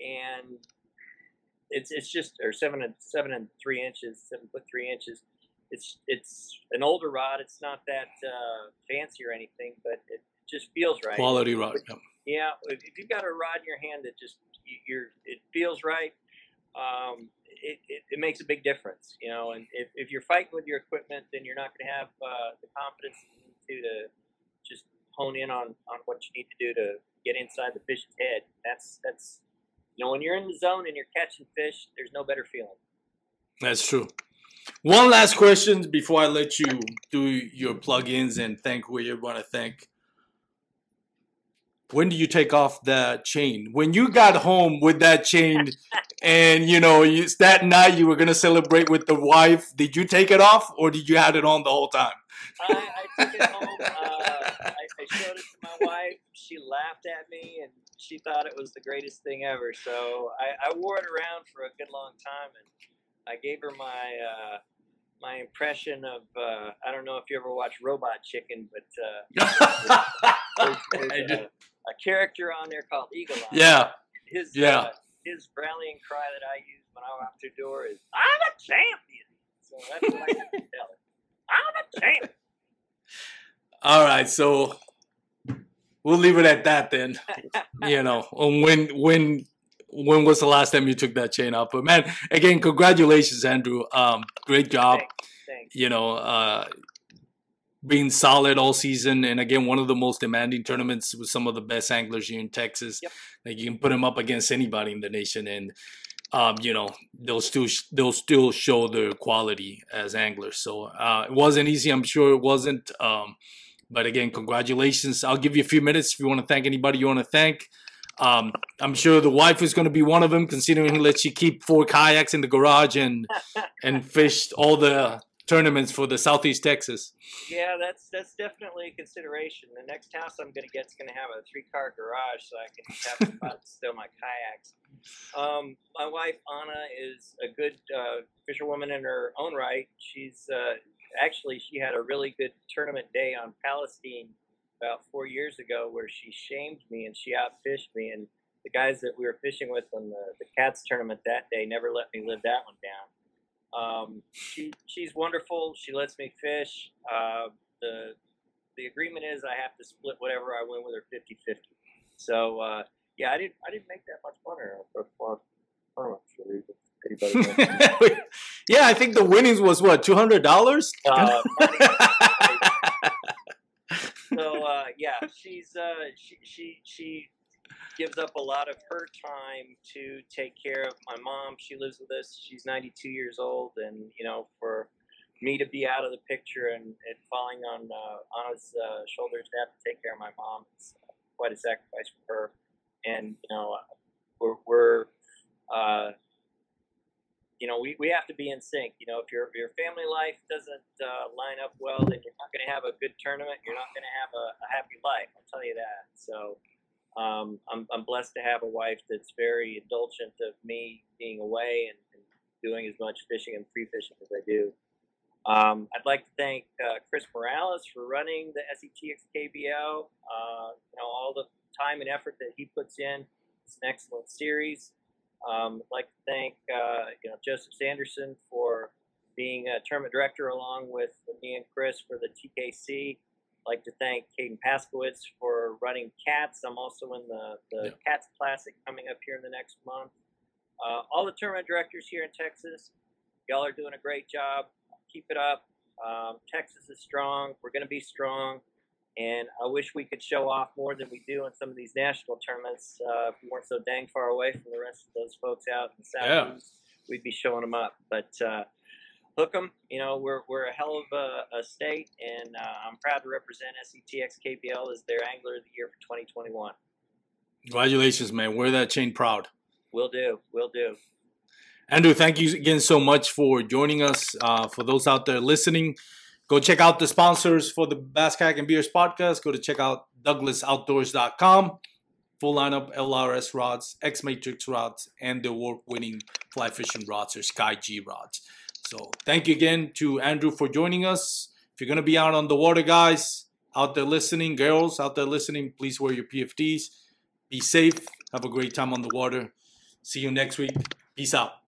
and it's it's just or seven and seven and three inches, seven foot three inches. It's it's an older rod. It's not that uh, fancy or anything, but it just feels right. Quality rod. yeah. Yeah, if, if you've got a rod in your hand that just you- you're it feels right, um, it, it, it makes a big difference, you know. And if, if you're fighting with your equipment, then you're not going to have uh, the confidence to to just hone in on, on what you need to do to get inside the fish's head. That's that's you know when you're in the zone and you're catching fish, there's no better feeling. That's true. One last question before I let you do your plugins and thank who you want to thank. When do you take off the chain? When you got home with that chain, and you know you, that night you were gonna celebrate with the wife, did you take it off or did you have it on the whole time? I, I took it home. Uh, I, I showed it to my wife. She laughed at me, and she thought it was the greatest thing ever. So I, I wore it around for a good long time, and I gave her my uh, my impression of. Uh, I don't know if you ever watched Robot Chicken, but uh, there's, there's I a, a character on there called Eagle Eye. yeah, His Yeah. uh, his rallying cry that I use when I walk through the door is "I'm a champion." So that's what I to tell her. I'm a champion. All right, so we'll leave it at that then. You know, when when when was the last time you took that chain off. But man, again, congratulations, Andrew. Um, great job. Thanks. Thanks. You know, uh, being solid all season, and again, one of the most demanding tournaments with some of the best anglers here in Texas. Yep. Like you can put them up against anybody in the nation, and um, you know they'll still they'll still show their quality as anglers. So uh, it wasn't easy. I'm sure it wasn't. Um, but again, congratulations. I'll give you a few minutes if you want to thank anybody you want to thank. Um, I'm sure the wife is going to be one of them, considering he lets you keep four kayaks in the garage and and fished all the tournaments for the Southeast Texas. Yeah, that's that's definitely a consideration. The next house I'm going to get is going to have a three car garage, so I can have some fun to stow my kayaks. Um, my wife Anna is a good uh, fisherwoman in her own right. She's uh, actually she had a really good tournament day on Palestine about four years ago where she shamed me and she outfished me and the guys that we were fishing with on the, the cats tournament that day never let me live that one down. Um, she she's wonderful. She lets me fish. Uh, the the agreement is I have to split whatever I win with her 50-50. So uh, yeah, I didn't I didn't make that much money on tournament. Anybody yeah, I think the winnings was what two hundred dollars. So uh, yeah, she's uh, she she she gives up a lot of her time to take care of my mom. She lives with us. She's 92 years old, and you know, for me to be out of the picture and, and falling on uh, Anna's uh, shoulders to have to take care of my mom is quite a sacrifice for her. And you know, we're, we're uh, you know, we, we have to be in sync. You know, if your your family life doesn't uh, line up well, then you're not going to have a good tournament. You're not going to have a, a happy life. I'll tell you that. So um, I'm, I'm blessed to have a wife that's very indulgent of me being away and, and doing as much fishing and free fishing as I do. Um, I'd like to thank uh, Chris Morales for running the SETX KBL. Uh, you know all the time and effort that he puts in. It's an excellent series. Um, I'd like to thank uh, you know Joseph Sanderson for being a tournament director along with me and Chris for the TKC. I'd like to thank Caden Paskowitz for running Cats. I'm also in the, the Yeah. Cats Classic coming up here in the next month. Uh, all the tournament directors here in Texas, y'all are doing a great job. Keep it up. Um, Texas is strong. We're going to be strong. And I wish we could show off more than we do in some of these national tournaments. Uh, if we weren't so dang far away from the rest of those folks out in the Yeah. southeast, we'd be showing them up. But uh, hook 'em. You know, we're, we're a hell of a, a state, and uh, I'm proud to represent SETX KBL as their Angler of the Year for 2021. Congratulations, man. Wear that chain proud. Will do. Will do. Andrew, thank you again so much for joining us. Uh, for those out there listening, go check out the sponsors for the Bass Kayak and Beers podcast. Go to check out douglasoutdoors.com. Full lineup LRS rods, X Matrix rods, and the award winning fly fishing rods or Sky G rods. So thank you again to Andrew for joining us. If you're going to be out on the water, guys, out there listening, girls out there listening, please wear your PFDs. Be safe. Have a great time on the water. See you next week. Peace out.